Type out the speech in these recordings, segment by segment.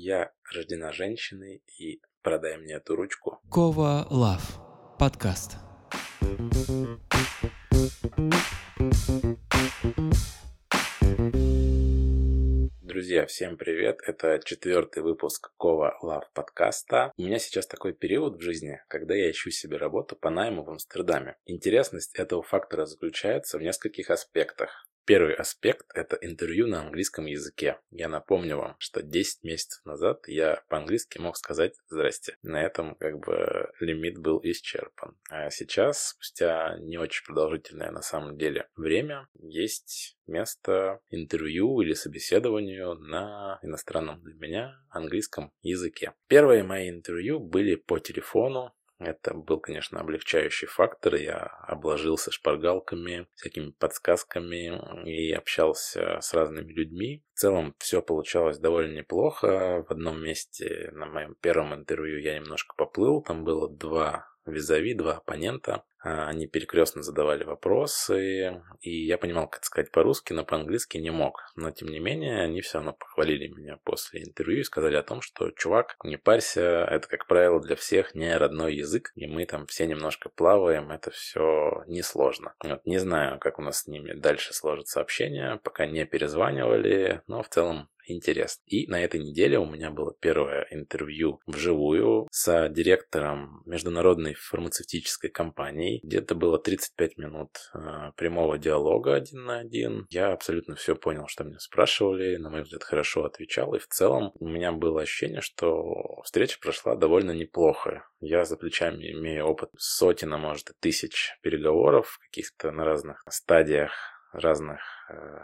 Я рождена женщиной и продай мне эту ручку. Кова Лав. Подкаст. Друзья, всем привет! Это четвертый выпуск Кова Лав подкаста. У меня сейчас такой период в жизни, когда я ищу себе работу по найму в Амстердаме. Интересность этого фактора заключается в нескольких аспектах. Первый аспект – это интервью на английском языке. Я напомню вам, что 10 месяцев назад я по-английски мог сказать «здрасте». На этом как бы лимит был исчерпан. А сейчас, спустя не очень продолжительное на самом деле время, есть место интервью или собеседованию на иностранном для меня английском языке. Первые мои интервью были по телефону, это был, конечно, облегчающий фактор. Я обложился шпаргалками, всякими подсказками и общался с разными людьми. В целом все получалось довольно неплохо. В одном месте на моем первом интервью я немножко поплыл. Там было два визави, два оппонента. А, они перекрестно задавали вопросы, и я понимал, как сказать по-русски, но по-английски не мог. Но, тем не менее, они все равно похвалили меня после интервью и сказали о том, что, чувак, не парься, это, как правило, для всех не родной язык, и мы там все немножко плаваем, это все несложно. Вот, не знаю, как у нас с ними дальше сложится общение, пока не перезванивали, но в целом интересно. И на этой неделе у меня было первое интервью вживую с директором международной фармацевтической компании. Где-то было 35 минут э, прямого диалога один на один. Я абсолютно все понял, что меня спрашивали, на мой взгляд, хорошо отвечал. И в целом у меня было ощущение, что встреча прошла довольно неплохо. Я за плечами имею опыт сотен, а может и тысяч переговоров каких-то на разных стадиях разных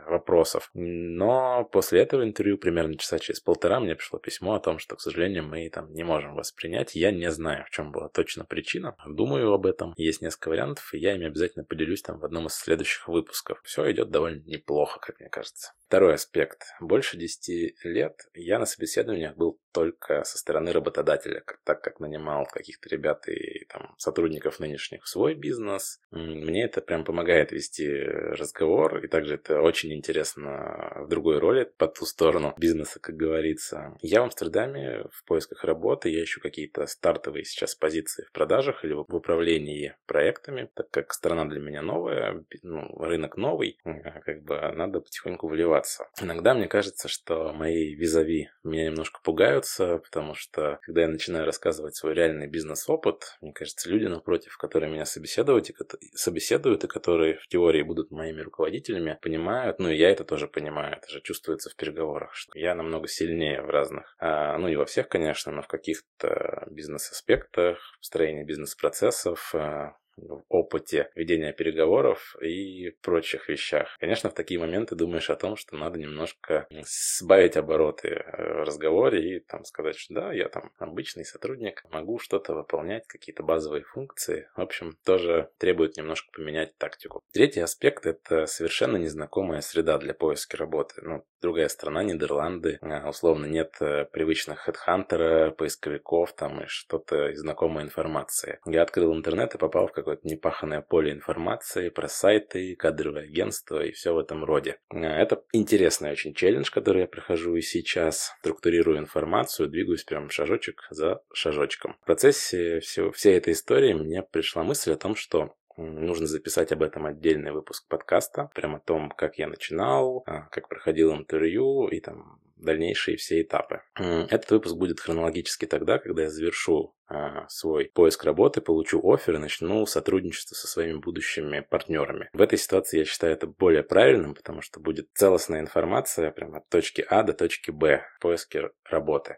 вопросов. Но после этого интервью, примерно часа через полтора, мне пришло письмо о том, что, к сожалению, мы там не можем вас принять. Я не знаю, в чем была точно причина. Думаю об этом. Есть несколько вариантов, и я ими обязательно поделюсь там в одном из следующих выпусков. Все идет довольно неплохо, как мне кажется. Второй аспект. Больше 10 лет я на собеседованиях был только со стороны работодателя, так как нанимал каких-то ребят и там, сотрудников нынешних в свой бизнес. Мне это прям помогает вести разговор, и также это очень интересно в другой роли, по ту сторону бизнеса, как говорится. Я в Амстердаме в поисках работы, я ищу какие-то стартовые сейчас позиции в продажах или в управлении проектами, так как страна для меня новая, ну, рынок новый, как бы надо потихоньку вливаться. Иногда мне кажется, что мои визави меня немножко пугаются, потому что когда я начинаю рассказывать свой реальный бизнес-опыт, мне кажется, люди напротив, которые меня собеседуют и, собеседуют, и которые в теории будут моими руководителями, понимают, ну и я это тоже понимаю, это же чувствуется в переговорах, что я намного сильнее в разных, а, ну не во всех, конечно, но в каких-то бизнес-аспектах, построении бизнес-процессов, а, в опыте ведения переговоров и прочих вещах. Конечно, в такие моменты думаешь о том, что надо немножко сбавить обороты э, в разговоре и там сказать, что да, я там обычный сотрудник, могу что-то выполнять, какие-то базовые функции. В общем, тоже требует немножко поменять тактику. Третий аспект – это совершенно незнакомая среда для поиска работы. Ну, другая страна, Нидерланды, а, условно нет э, привычных хедхантера, поисковиков там и что-то знакомой информации. Я открыл интернет и попал в какое-то непаханное поле информации про сайты, кадровые агентства и все в этом роде. А, это интересный очень челлендж, который я прохожу и сейчас. Структурирую информацию, двигаюсь прям шажочек за шажочком. В процессе всего, всей этой истории мне пришла мысль о том, что Нужно записать об этом отдельный выпуск подкаста, прям о том, как я начинал, а, как проходил интервью и там дальнейшие все этапы. Этот выпуск будет хронологически тогда, когда я завершу а, свой поиск работы, получу офер и начну сотрудничество со своими будущими партнерами. В этой ситуации я считаю это более правильным, потому что будет целостная информация прямо от точки А до точки Б в поиске работы.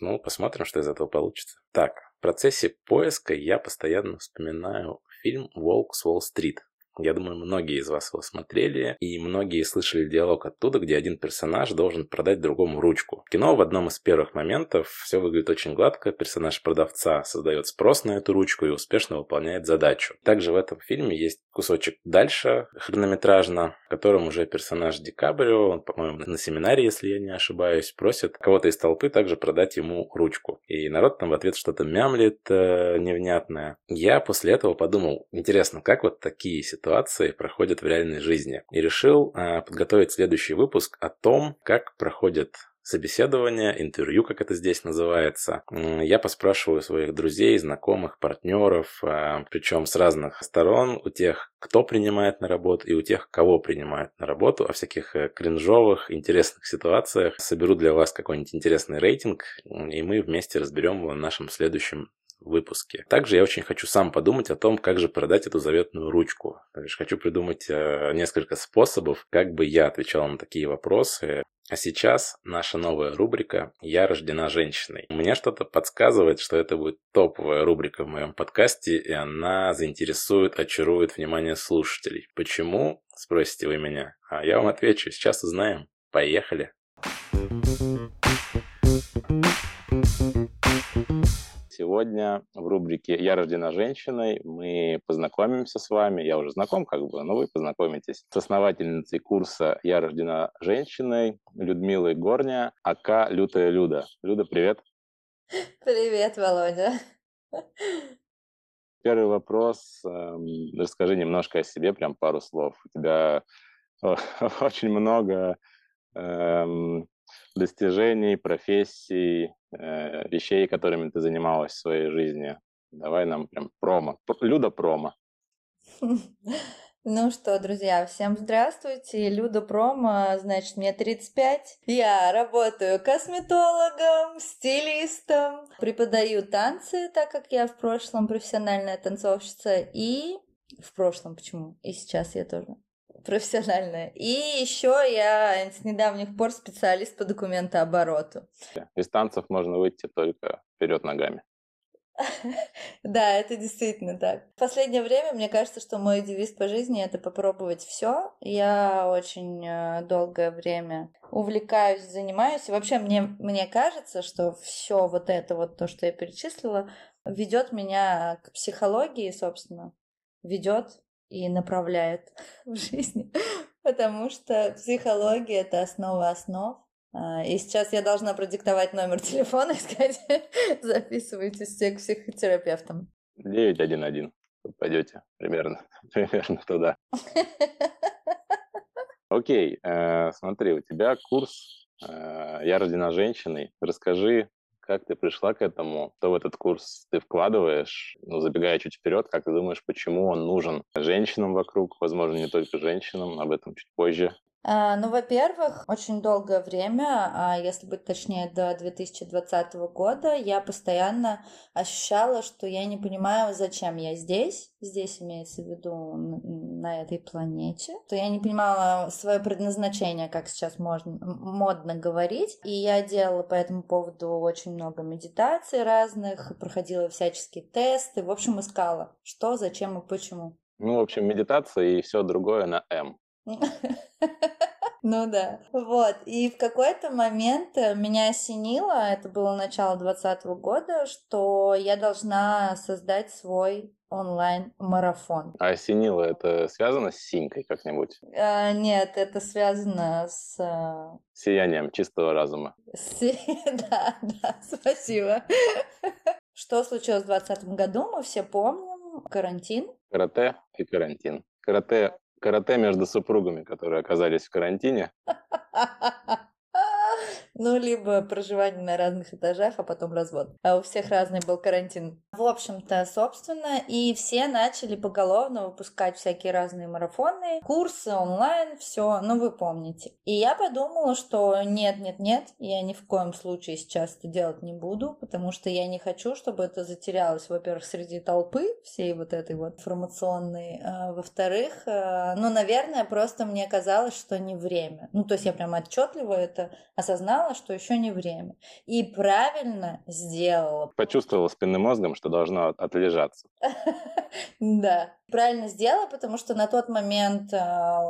Ну, посмотрим, что из этого получится. Так, в процессе поиска я постоянно вспоминаю фильм «Волк с Уолл-стрит». Я думаю, многие из вас его смотрели, и многие слышали диалог оттуда, где один персонаж должен продать другому ручку. В кино в одном из первых моментов все выглядит очень гладко, персонаж продавца создает спрос на эту ручку и успешно выполняет задачу. Также в этом фильме есть кусочек дальше, хронометражно, в котором уже персонаж Ди Кабрио, он, по-моему, на семинаре, если я не ошибаюсь, просит кого-то из толпы также продать ему ручку. И народ там в ответ что-то мямлит э, невнятное. Я после этого подумал, интересно, как вот такие ситуации проходят в реальной жизни. И решил э, подготовить следующий выпуск о том, как проходят собеседование, интервью, как это здесь называется. Я поспрашиваю своих друзей, знакомых, партнеров, а, причем с разных сторон, у тех, кто принимает на работу, и у тех, кого принимают на работу, о всяких э, кринжовых, интересных ситуациях. Соберу для вас какой-нибудь интересный рейтинг, и мы вместе разберем его в нашем следующем выпуске. Также я очень хочу сам подумать о том, как же продать эту заветную ручку. То есть хочу придумать э, несколько способов, как бы я отвечал на такие вопросы. А сейчас наша новая рубрика «Я рождена женщиной». Мне что-то подсказывает, что это будет топовая рубрика в моем подкасте, и она заинтересует, очарует внимание слушателей. Почему? Спросите вы меня. А я вам отвечу. Сейчас узнаем. Поехали. Сегодня в рубрике «Я рождена женщиной» мы познакомимся с вами, я уже знаком как бы, но вы познакомитесь с основательницей курса «Я рождена женщиной» Людмилой Горня, АК «Лютая Люда». Люда, привет! Привет, Володя! Первый вопрос. Эм, расскажи немножко о себе, прям пару слов. У тебя очень много эм, достижений, профессий, э, вещей, которыми ты занималась в своей жизни. Давай нам прям промо. Люда промо. Ну что, друзья, всем здравствуйте. Люда Промо, значит, мне 35. Я работаю косметологом, стилистом, преподаю танцы, так как я в прошлом профессиональная танцовщица, и в прошлом почему? И сейчас я тоже профессиональная. И еще я с недавних пор специалист по документообороту. Из танцев можно выйти только вперед ногами. Да, это действительно так. В последнее время мне кажется, что мой девиз по жизни это попробовать все. Я очень э, долгое время увлекаюсь, занимаюсь. И вообще мне, мне кажется, что все вот это вот то, что я перечислила, ведет меня к психологии, собственно, ведет и направляет в жизни, потому что психология — это основа основ. А, и сейчас я должна продиктовать номер телефона и сказать, записывайтесь все к психотерапевтам. 911. Пойдете примерно, примерно туда. Окей, э, смотри, у тебя курс э, «Я рождена женщиной». Расскажи, как ты пришла к этому? Что в этот курс ты вкладываешь? Ну, забегая чуть вперед, как ты думаешь, почему он нужен женщинам вокруг? Возможно, не только женщинам, об этом чуть позже. А, ну, во-первых, очень долгое время, а если быть точнее, до 2020 года, я постоянно ощущала, что я не понимаю, зачем я здесь. Здесь имеется в виду на этой планете. То я не понимала свое предназначение, как сейчас можно модно говорить. И я делала по этому поводу очень много медитаций разных, проходила всяческие тесты. В общем, искала, что, зачем и почему. Ну, в общем, медитация и все другое на М. Ну да. Вот. И в какой-то момент э, меня осенило, это было начало 2020 года, что я должна создать свой онлайн-марафон. А осенило это связано с синькой как-нибудь? А, нет, это связано с... Э, Сиянием чистого разума. С... Да, да, спасибо. Что случилось в 2020 году, мы все помним. Карантин. Карате и карантин. Карате карате между супругами, которые оказались в карантине. Ну, либо проживание на разных этажах, а потом развод. А у всех разный был карантин. В общем-то, собственно, и все начали поголовно выпускать всякие разные марафоны, курсы онлайн, все, ну вы помните. И я подумала, что нет, нет, нет, я ни в коем случае сейчас это делать не буду, потому что я не хочу, чтобы это затерялось, во-первых, среди толпы всей вот этой вот информационной, а, во-вторых, а, ну, наверное, просто мне казалось, что не время. Ну, то есть я прям отчетливо это осознала, что еще не время. И правильно сделала. Почувствовала спинным мозгом, что должна отлежаться. Да, правильно сделала, потому что на тот момент э,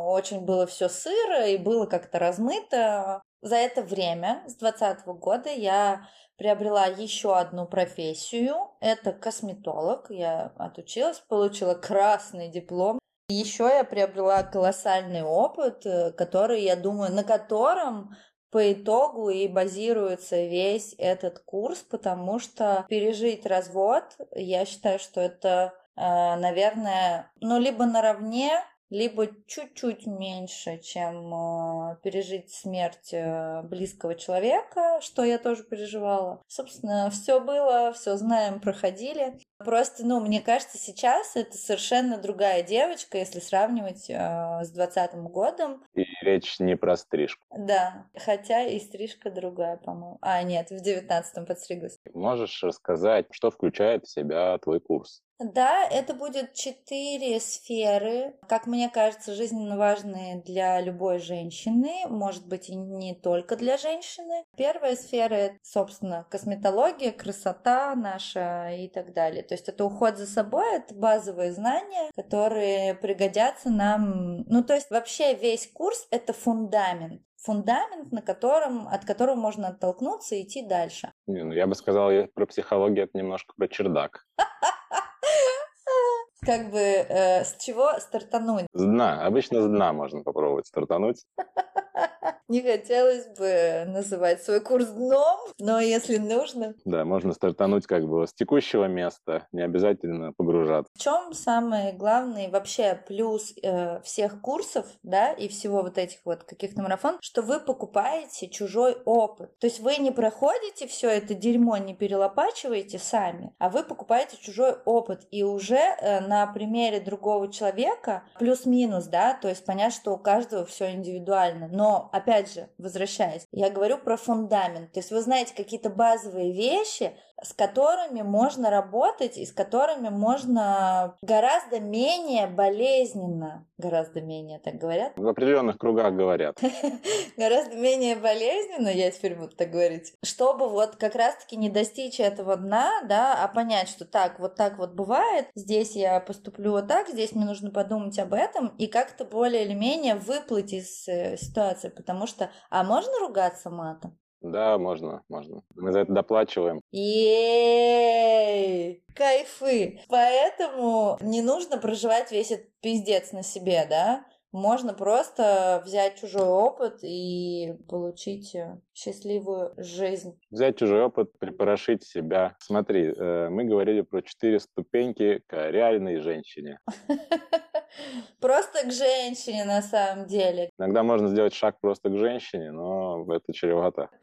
очень было все сыро и было как-то размыто. За это время, с 2020 года, я приобрела еще одну профессию. Это косметолог. Я отучилась, получила красный диплом. Еще я приобрела колоссальный опыт, э, который, я думаю, на котором по итогу и базируется весь этот курс, потому что пережить развод, я считаю, что это, э, наверное, ну, либо наравне, либо чуть-чуть меньше, чем э, пережить смерть э, близкого человека, что я тоже переживала. Собственно, все было, все знаем, проходили. Просто, ну, мне кажется, сейчас это совершенно другая девочка, если сравнивать э, с двадцатым годом. И речь не про стрижку. Да, хотя и стрижка другая, по-моему. А, нет, в девятнадцатом подстриглась. Можешь рассказать, что включает в себя твой курс? Да, это будет четыре сферы, как мне кажется, жизненно важные для любой женщины, может быть и не только для женщины. Первая сфера это, собственно, косметология, красота наша и так далее. То есть это уход за собой, это базовые знания, которые пригодятся нам. Ну, то есть вообще весь курс это фундамент фундамент, на котором, от которого можно оттолкнуться и идти дальше. Не, ну я бы сказал, про психологию это немножко про чердак. Как бы э, с чего стартануть? С дна. Обычно с дна можно попробовать стартануть. Не хотелось бы называть свой курс дном, но если нужно. Да, можно стартануть как бы с текущего места, не обязательно погружаться. В чем самый главный вообще плюс э, всех курсов, да, и всего вот этих вот каких-то марафон, что вы покупаете чужой опыт. То есть вы не проходите все это дерьмо, не перелопачиваете сами, а вы покупаете чужой опыт. И уже э, на примере другого человека плюс-минус, да, то есть понять, что у каждого все индивидуально. Но опять же, возвращаясь, я говорю про фундамент. То есть вы знаете какие-то базовые вещи, с которыми можно работать и с которыми можно гораздо менее болезненно, гораздо менее, так говорят? В определенных кругах говорят. Гораздо менее болезненно, я теперь буду так говорить, чтобы вот как раз-таки не достичь этого дна, да, а понять, что так, вот так вот бывает, здесь я поступлю вот так, здесь мне нужно подумать об этом и как-то более или менее выплыть из э, ситуации, потому что, а можно ругаться матом? Да, можно, можно. Мы за это доплачиваем. Ей! Кайфы! Поэтому не нужно проживать весь этот пиздец на себе, да? Можно просто взять чужой опыт и получить э, счастливую жизнь. Взять чужой опыт, припорошить себя. Смотри, э, мы говорили про четыре ступеньки к реальной женщине. Просто к женщине на самом деле. Иногда можно сделать шаг просто к женщине, но это чревато.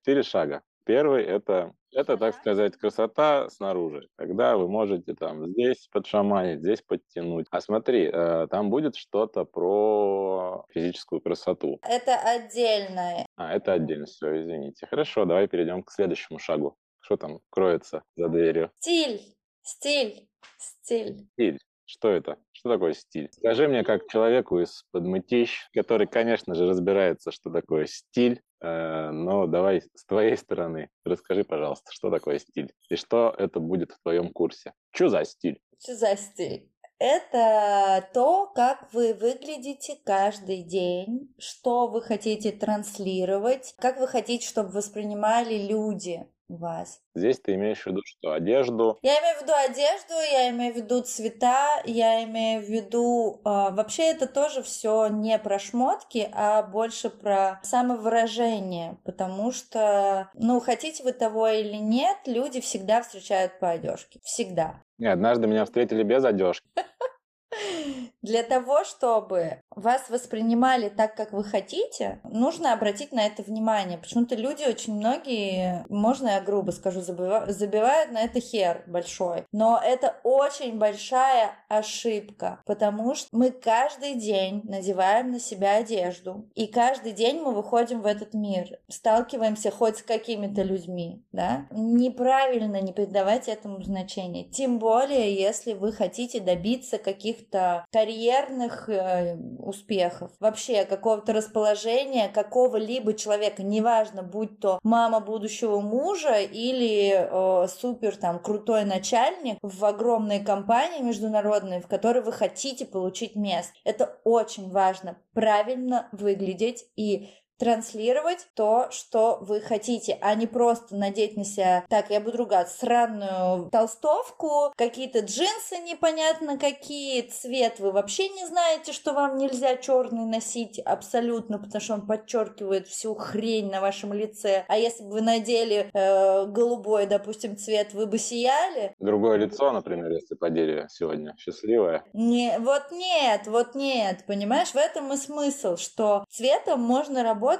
Четыре шага. Первый это, это, так сказать, красота снаружи. Когда вы можете там здесь подшаманить, здесь подтянуть. А смотри, э, там будет что-то про физическую красоту. Это отдельное. А, это отдельно, все, извините. Хорошо, давай перейдем к следующему шагу. Что там кроется за дверью? Стиль, стиль, стиль. Стиль. Что это? Что такое стиль? Скажи мне, как человеку из подмытищ, который, конечно же, разбирается, что такое стиль, э, но давай с твоей стороны расскажи, пожалуйста, что такое стиль и что это будет в твоем курсе. Что за стиль? Что за стиль? Это то, как вы выглядите каждый день, что вы хотите транслировать, как вы хотите, чтобы воспринимали люди вас. Здесь ты имеешь в виду что? Одежду? Я имею в виду одежду, я имею в виду цвета, я имею в виду... Э, вообще это тоже все не про шмотки, а больше про самовыражение, потому что, ну, хотите вы того или нет, люди всегда встречают по одежке. Всегда. Не, однажды меня встретили без одежки. Для того, чтобы вас воспринимали так, как вы хотите, нужно обратить на это внимание. Почему-то люди очень многие, можно я грубо скажу, забивают на это хер большой. Но это очень большая ошибка, потому что мы каждый день надеваем на себя одежду, и каждый день мы выходим в этот мир, сталкиваемся хоть с какими-то людьми, да? Неправильно не придавать этому значения. Тем более, если вы хотите добиться каких-то карьерных э, успехов, вообще какого-то расположения какого-либо человека, неважно, будь то мама будущего мужа или э, супер там крутой начальник в огромной компании международной, в которой вы хотите получить место. Это очень важно, правильно выглядеть и транслировать то, что вы хотите, а не просто надеть на себя, так, я буду ругаться, сраную толстовку, какие-то джинсы непонятно какие, цвет вы вообще не знаете, что вам нельзя черный носить абсолютно, потому что он подчеркивает всю хрень на вашем лице. А если бы вы надели э, голубой, допустим, цвет, вы бы сияли? Другое лицо, например, если подели сегодня счастливое. Не, вот нет, вот нет, понимаешь, в этом и смысл, что цветом можно работать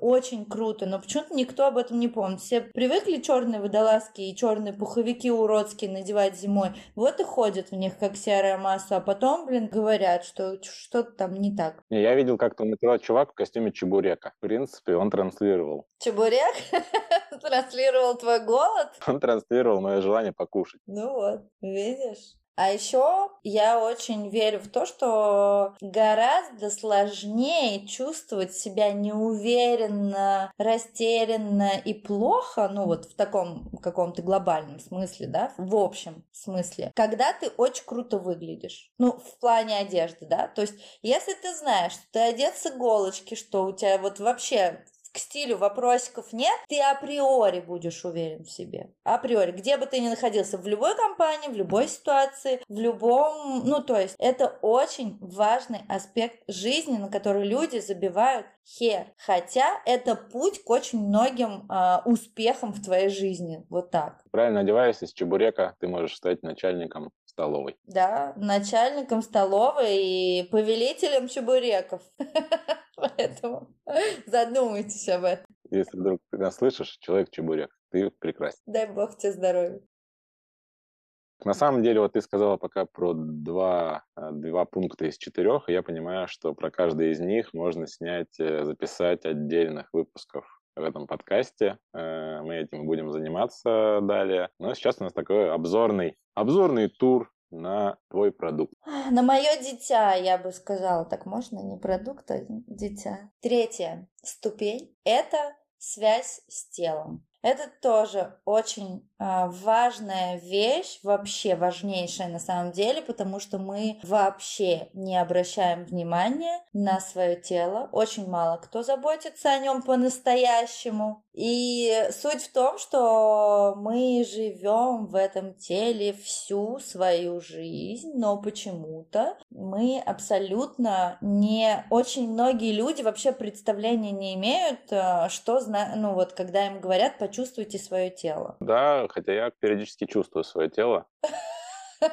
очень круто, но почему-то никто об этом не помнит. Все привыкли черные водолазки и черные пуховики уродские надевать зимой, вот и ходят в них как серая масса, а потом, блин, говорят, что что-то там не так. Я видел как-то метро чувак в костюме чебурека. В принципе, он транслировал. Чебурек? Транслировал твой голод? Он транслировал мое желание покушать. Ну вот, видишь? А еще я очень верю в то, что гораздо сложнее чувствовать себя неуверенно, растерянно и плохо, ну вот в таком каком-то глобальном смысле, да, в общем смысле, когда ты очень круто выглядишь. Ну, в плане одежды, да. То есть, если ты знаешь, что ты одет с иголочки, что у тебя вот вообще к стилю вопросиков нет, ты априори будешь уверен в себе. Априори. Где бы ты ни находился, в любой компании, в любой ситуации, в любом... Ну, то есть, это очень важный аспект жизни, на который люди забивают хер. Хотя это путь к очень многим э, успехам в твоей жизни. Вот так. Правильно одеваясь из чебурека, ты можешь стать начальником столовой. Да, начальником столовой и повелителем чебуреков. Поэтому задумайтесь об этом. Если вдруг ты нас слышишь, человек чебурек, ты прекрасен. Дай бог тебе здоровья. На самом деле, вот ты сказала пока про два, а, два пункта из четырех, и я понимаю, что про каждый из них можно снять, э, записать отдельных выпусков в этом подкасте. Э, мы этим будем заниматься далее. Но сейчас у нас такой обзорный, обзорный тур на твой продукт? На мое дитя, я бы сказала. Так можно? Не продукт, а дитя. Третья ступень – это связь с телом. Это тоже очень э, важная вещь, вообще важнейшая на самом деле, потому что мы вообще не обращаем внимания на свое тело. Очень мало кто заботится о нем по-настоящему. И суть в том, что мы живем в этом теле всю свою жизнь, но почему-то мы абсолютно не... Очень многие люди вообще представления не имеют, а, что, ну вот, когда им говорят, почувствуйте свое тело. Да, хотя я периодически чувствую свое тело.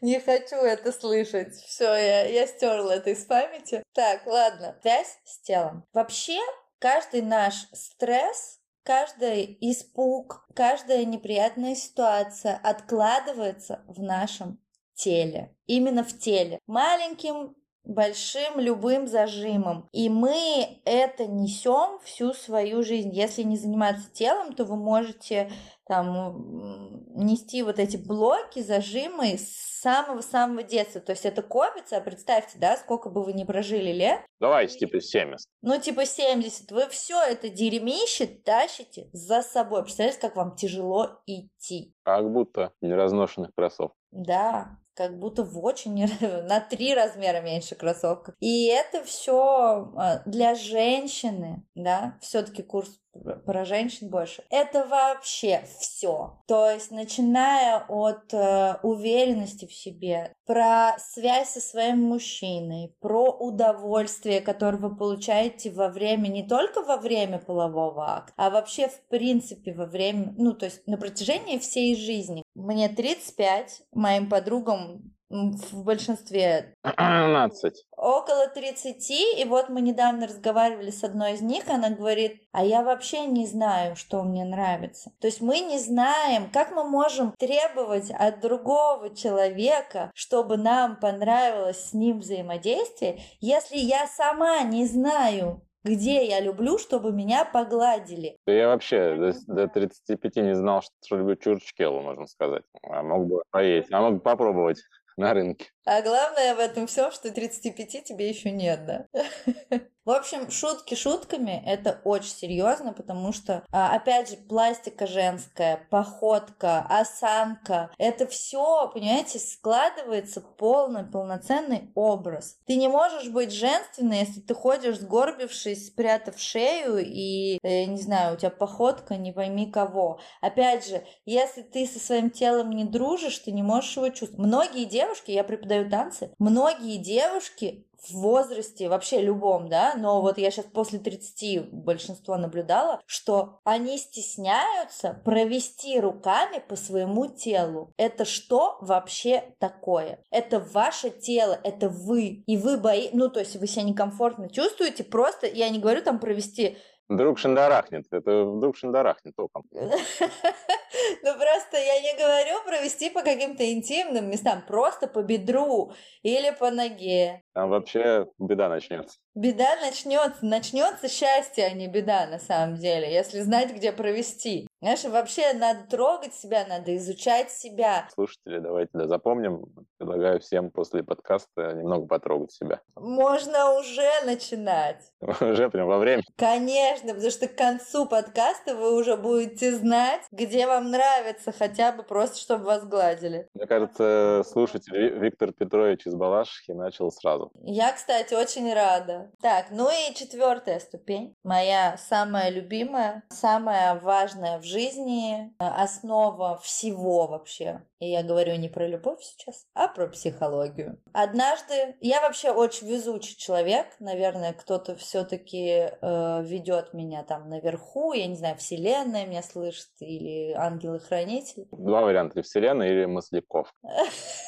Не хочу это слышать. Все, я, я стерла это из памяти. Так, ладно. Связь с телом. Вообще, каждый наш стресс, каждый испуг, каждая неприятная ситуация откладывается в нашем теле. Именно в теле. Маленьким большим любым зажимом. И мы это несем всю свою жизнь. Если не заниматься телом, то вы можете там нести вот эти блоки, зажимы с самого-самого детства. То есть это копится, а представьте, да, сколько бы вы ни прожили лет. Давайте, типа 70. Ну, типа 70. Вы все это дерьмище тащите за собой. Представляете, как вам тяжело идти. Как будто неразношенных кроссовок. Да, как будто в очень на три размера меньше кроссовках. И это все а, для женщины, да, все-таки курс про женщин больше. Это вообще все. То есть, начиная от э, уверенности в себе, про связь со своим мужчиной, про удовольствие, которое вы получаете во время, не только во время полового акта, а вообще в принципе во время, ну, то есть на протяжении всей жизни. Мне 35, моим подругам в большинстве 15. Около 30, и вот мы недавно разговаривали с одной из них, она говорит, а я вообще не знаю, что мне нравится. То есть мы не знаем, как мы можем требовать от другого человека, чтобы нам понравилось с ним взаимодействие, если я сама не знаю, где я люблю, чтобы меня погладили. Я вообще до, до 35 не знал, что люблю чурчкелу, можно сказать. А мог бы поесть, а мог бы попробовать на рынке. А главное в этом всем, что 35 тебе еще нет, да? В общем, шутки шутками, это очень серьезно, потому что, а, опять же, пластика женская, походка, осанка, это все, понимаете, складывается полный, полноценный образ. Ты не можешь быть женственной, если ты ходишь сгорбившись, спрятав шею и, э, не знаю, у тебя походка не пойми кого. Опять же, если ты со своим телом не дружишь, ты не можешь его чувствовать. Многие девушки, я преподаю танцы, многие девушки в возрасте, вообще любом, да, но вот я сейчас после 30 большинство наблюдала, что они стесняются провести руками по своему телу. Это что вообще такое? Это ваше тело, это вы, и вы бои, ну, то есть вы себя некомфортно чувствуете, просто, я не говорю там провести Вдруг шандарахнет, это вдруг шандарахнет током. Ну просто я не говорю провести по каким-то интимным местам, просто по бедру или по ноге. Там вообще беда начнется. Беда начнется, начнется счастье, а не беда на самом деле, если знать, где провести. Знаешь, вообще надо трогать себя, надо изучать себя. Слушатели, давайте да, запомним. Предлагаю всем после подкаста немного потрогать себя. Можно уже начинать. Уже прям во время? Конечно, потому что к концу подкаста вы уже будете знать, где вам нравится, хотя бы просто, чтобы вас гладили. Мне кажется, слушатель Виктор Петрович из Балашихи начал сразу. Я, кстати, очень рада. Так, ну и четвертая ступень, моя самая любимая, самая важная в жизни, э, основа всего вообще. И я говорю не про любовь сейчас, а про психологию. Однажды я вообще очень везучий человек, наверное, кто-то все-таки э, ведет меня там наверху, я не знаю, вселенная меня слышит или ангелы-хранители. Два варианта: вселенная или Масляков.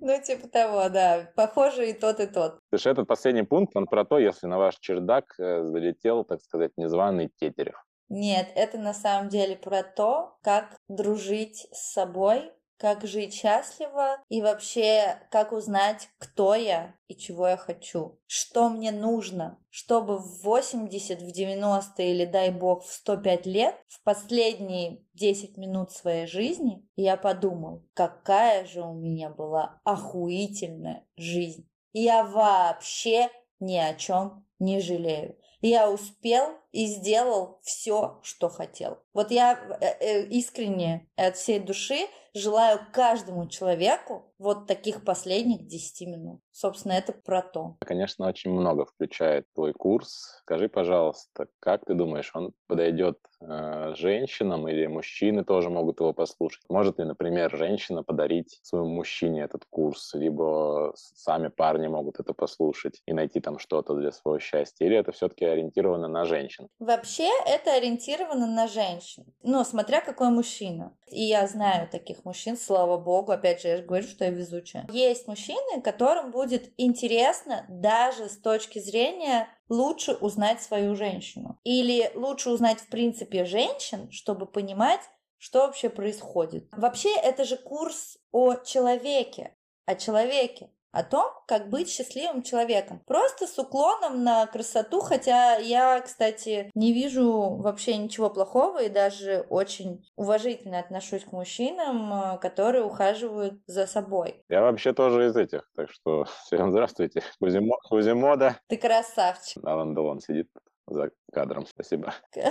Ну, типа того, да. Похоже и тот, и тот. Слушай, этот последний пункт, он про то, если на ваш чердак э, залетел, так сказать, незваный тетерев. Нет, это на самом деле про то, как дружить с собой, как жить счастливо и вообще как узнать, кто я и чего я хочу, что мне нужно, чтобы в 80, в 90 или, дай бог, в 105 лет, в последние 10 минут своей жизни, я подумал, какая же у меня была охуительная жизнь. Я вообще ни о чем не жалею. Я успел и сделал все, что хотел. Вот я э, э, искренне от всей души желаю каждому человеку вот таких последних 10 минут. Собственно, это про то. Конечно, очень много включает твой курс. Скажи, пожалуйста, как ты думаешь, он подойдет э, женщинам или мужчины тоже могут его послушать? Может ли, например, женщина подарить своему мужчине этот курс, либо сами парни могут это послушать и найти там что-то для своего счастья? Или это все-таки ориентировано на женщин? Вообще это ориентировано на женщин. Ну, смотря какой мужчина. И я знаю таких мужчин, слава богу. Опять же, я же говорю, что я везучая. Есть мужчины, которым будет интересно даже с точки зрения лучше узнать свою женщину. Или лучше узнать в принципе женщин, чтобы понимать, что вообще происходит. Вообще это же курс о человеке, о человеке о том, как быть счастливым человеком. Просто с уклоном на красоту, хотя я, кстати, не вижу вообще ничего плохого и даже очень уважительно отношусь к мужчинам, которые ухаживают за собой. Я вообще тоже из этих, так что всем здравствуйте. Кузимо, Кузимода. Ты красавчик. Алан Делон сидит за кадром. Спасибо.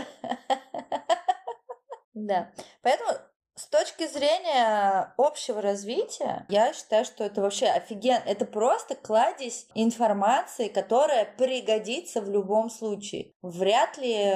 Да. Поэтому с точки зрения общего развития, я считаю, что это вообще офигенно. Это просто кладезь информации, которая пригодится в любом случае. Вряд ли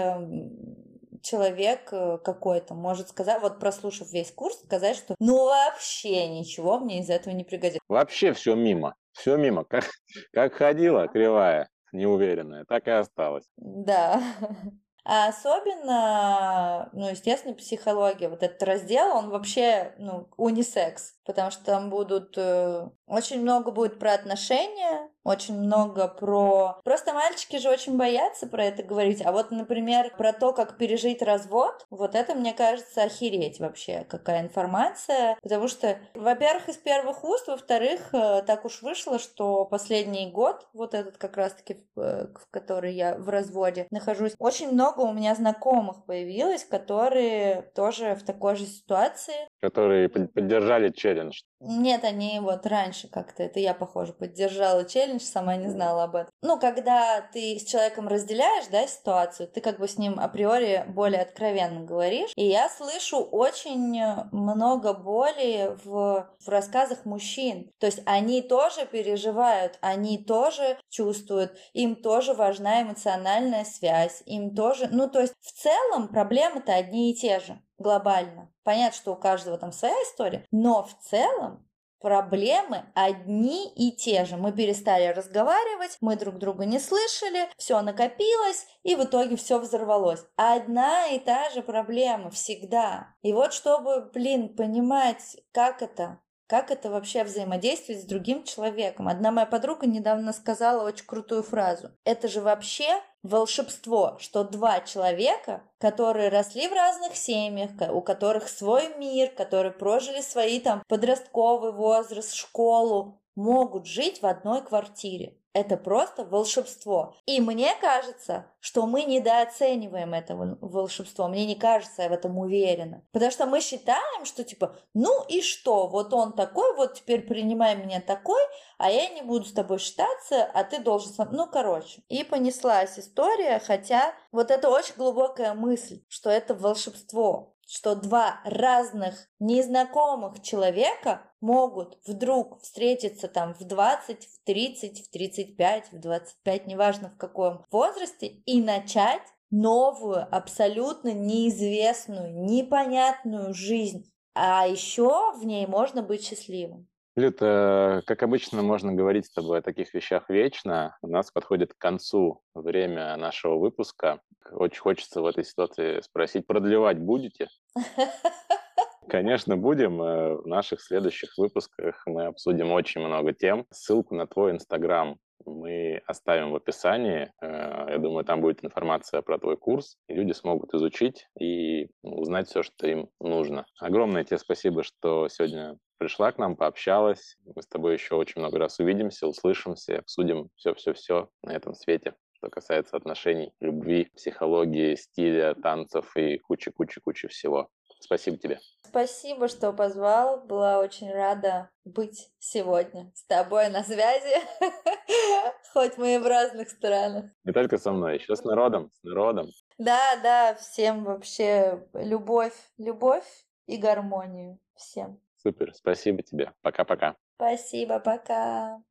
человек э, какой-то может сказать, вот прослушав весь курс, сказать, что ну вообще ничего мне из этого не пригодится. Вообще все мимо. Все мимо. Как, как ходила кривая, неуверенная, так и осталось. Да. А особенно, ну, естественно, психология. Вот этот раздел, он вообще, ну, унисекс, потому что там будут... Э, очень много будет про отношения, очень много про... Просто мальчики же очень боятся про это говорить. А вот, например, про то, как пережить развод, вот это, мне кажется, охереть вообще, какая информация. Потому что, во-первых, из первых уст, во-вторых, э, так уж вышло, что последний год, вот этот как раз-таки, э, в который я в разводе нахожусь, очень много у меня знакомых появилось, которые тоже в такой же ситуации. Которые поддержали челлендж. Нет, они вот раньше как-то, это я, похоже, поддержала челлендж, сама не знала об этом. Ну, когда ты с человеком разделяешь, да, ситуацию, ты как бы с ним априори более откровенно говоришь. И я слышу очень много боли в, в рассказах мужчин. То есть они тоже переживают, они тоже чувствуют, им тоже важна эмоциональная связь, им тоже... Ну, то есть в целом проблемы-то одни и те же глобально. Понятно, что у каждого там своя история, но в целом проблемы одни и те же. Мы перестали разговаривать, мы друг друга не слышали, все накопилось, и в итоге все взорвалось. Одна и та же проблема всегда. И вот чтобы, блин, понимать, как это, как это вообще взаимодействовать с другим человеком. Одна моя подруга недавно сказала очень крутую фразу. Это же вообще волшебство, что два человека, которые росли в разных семьях, у которых свой мир, которые прожили свои там подростковый возраст, школу, могут жить в одной квартире. Это просто волшебство. И мне кажется, что мы недооцениваем это волшебство. Мне не кажется, я в этом уверена. Потому что мы считаем, что типа, ну и что, вот он такой, вот теперь принимай меня такой, а я не буду с тобой считаться, а ты должен сам... Ну, короче. И понеслась история, хотя вот это очень глубокая мысль, что это волшебство что два разных незнакомых человека могут вдруг встретиться там в 20, в 30, в 35, в 25, неважно в каком возрасте, и начать новую, абсолютно неизвестную, непонятную жизнь. А еще в ней можно быть счастливым. Люд, как обычно, можно говорить с тобой о таких вещах вечно. У нас подходит к концу время нашего выпуска. Очень хочется в этой ситуации спросить, продлевать будете? Конечно, будем. Э, в наших следующих выпусках мы обсудим очень много тем. Ссылку на твой Инстаграм мы оставим в описании. Э, я думаю, там будет информация про твой курс, и люди смогут изучить и узнать все, что им нужно. Огромное тебе спасибо, что сегодня пришла к нам, пообщалась. Мы с тобой еще очень много раз увидимся, услышимся, обсудим все-все-все на этом свете что касается отношений, любви, психологии, стиля, танцев и кучи-кучи-кучи всего. Спасибо тебе. Спасибо, что позвал. Была очень рада быть сегодня с тобой на связи, хоть мы и в разных странах. Не только со мной, еще с народом, с народом. Да, да, всем вообще любовь, любовь и гармонию всем. Супер, спасибо тебе. Пока-пока. Спасибо, пока.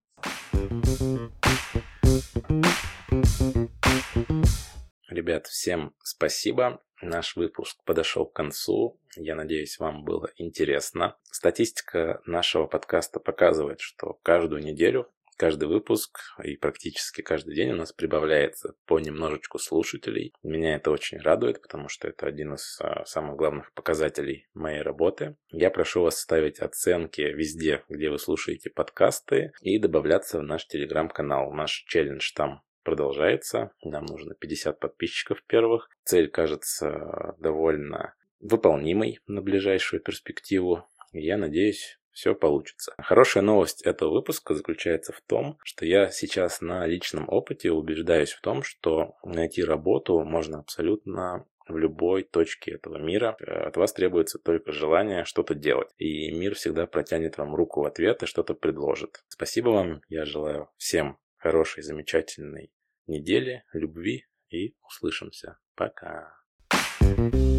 Ребят, всем спасибо. Наш выпуск подошел к концу. Я надеюсь, вам было интересно. Статистика нашего подкаста показывает, что каждую неделю, каждый выпуск и практически каждый день у нас прибавляется по немножечку слушателей. Меня это очень радует, потому что это один из а, самых главных показателей моей работы. Я прошу вас ставить оценки везде, где вы слушаете подкасты и добавляться в наш телеграм-канал. Наш челлендж там продолжается. Нам нужно 50 подписчиков первых. Цель кажется довольно выполнимой на ближайшую перспективу. я надеюсь, все получится. Хорошая новость этого выпуска заключается в том, что я сейчас на личном опыте убеждаюсь в том, что найти работу можно абсолютно в любой точке этого мира. От вас требуется только желание что-то делать. И мир всегда протянет вам руку в ответ и что-то предложит. Спасибо вам. Я желаю всем хорошей, замечательной недели, любви и услышимся. Пока. thank you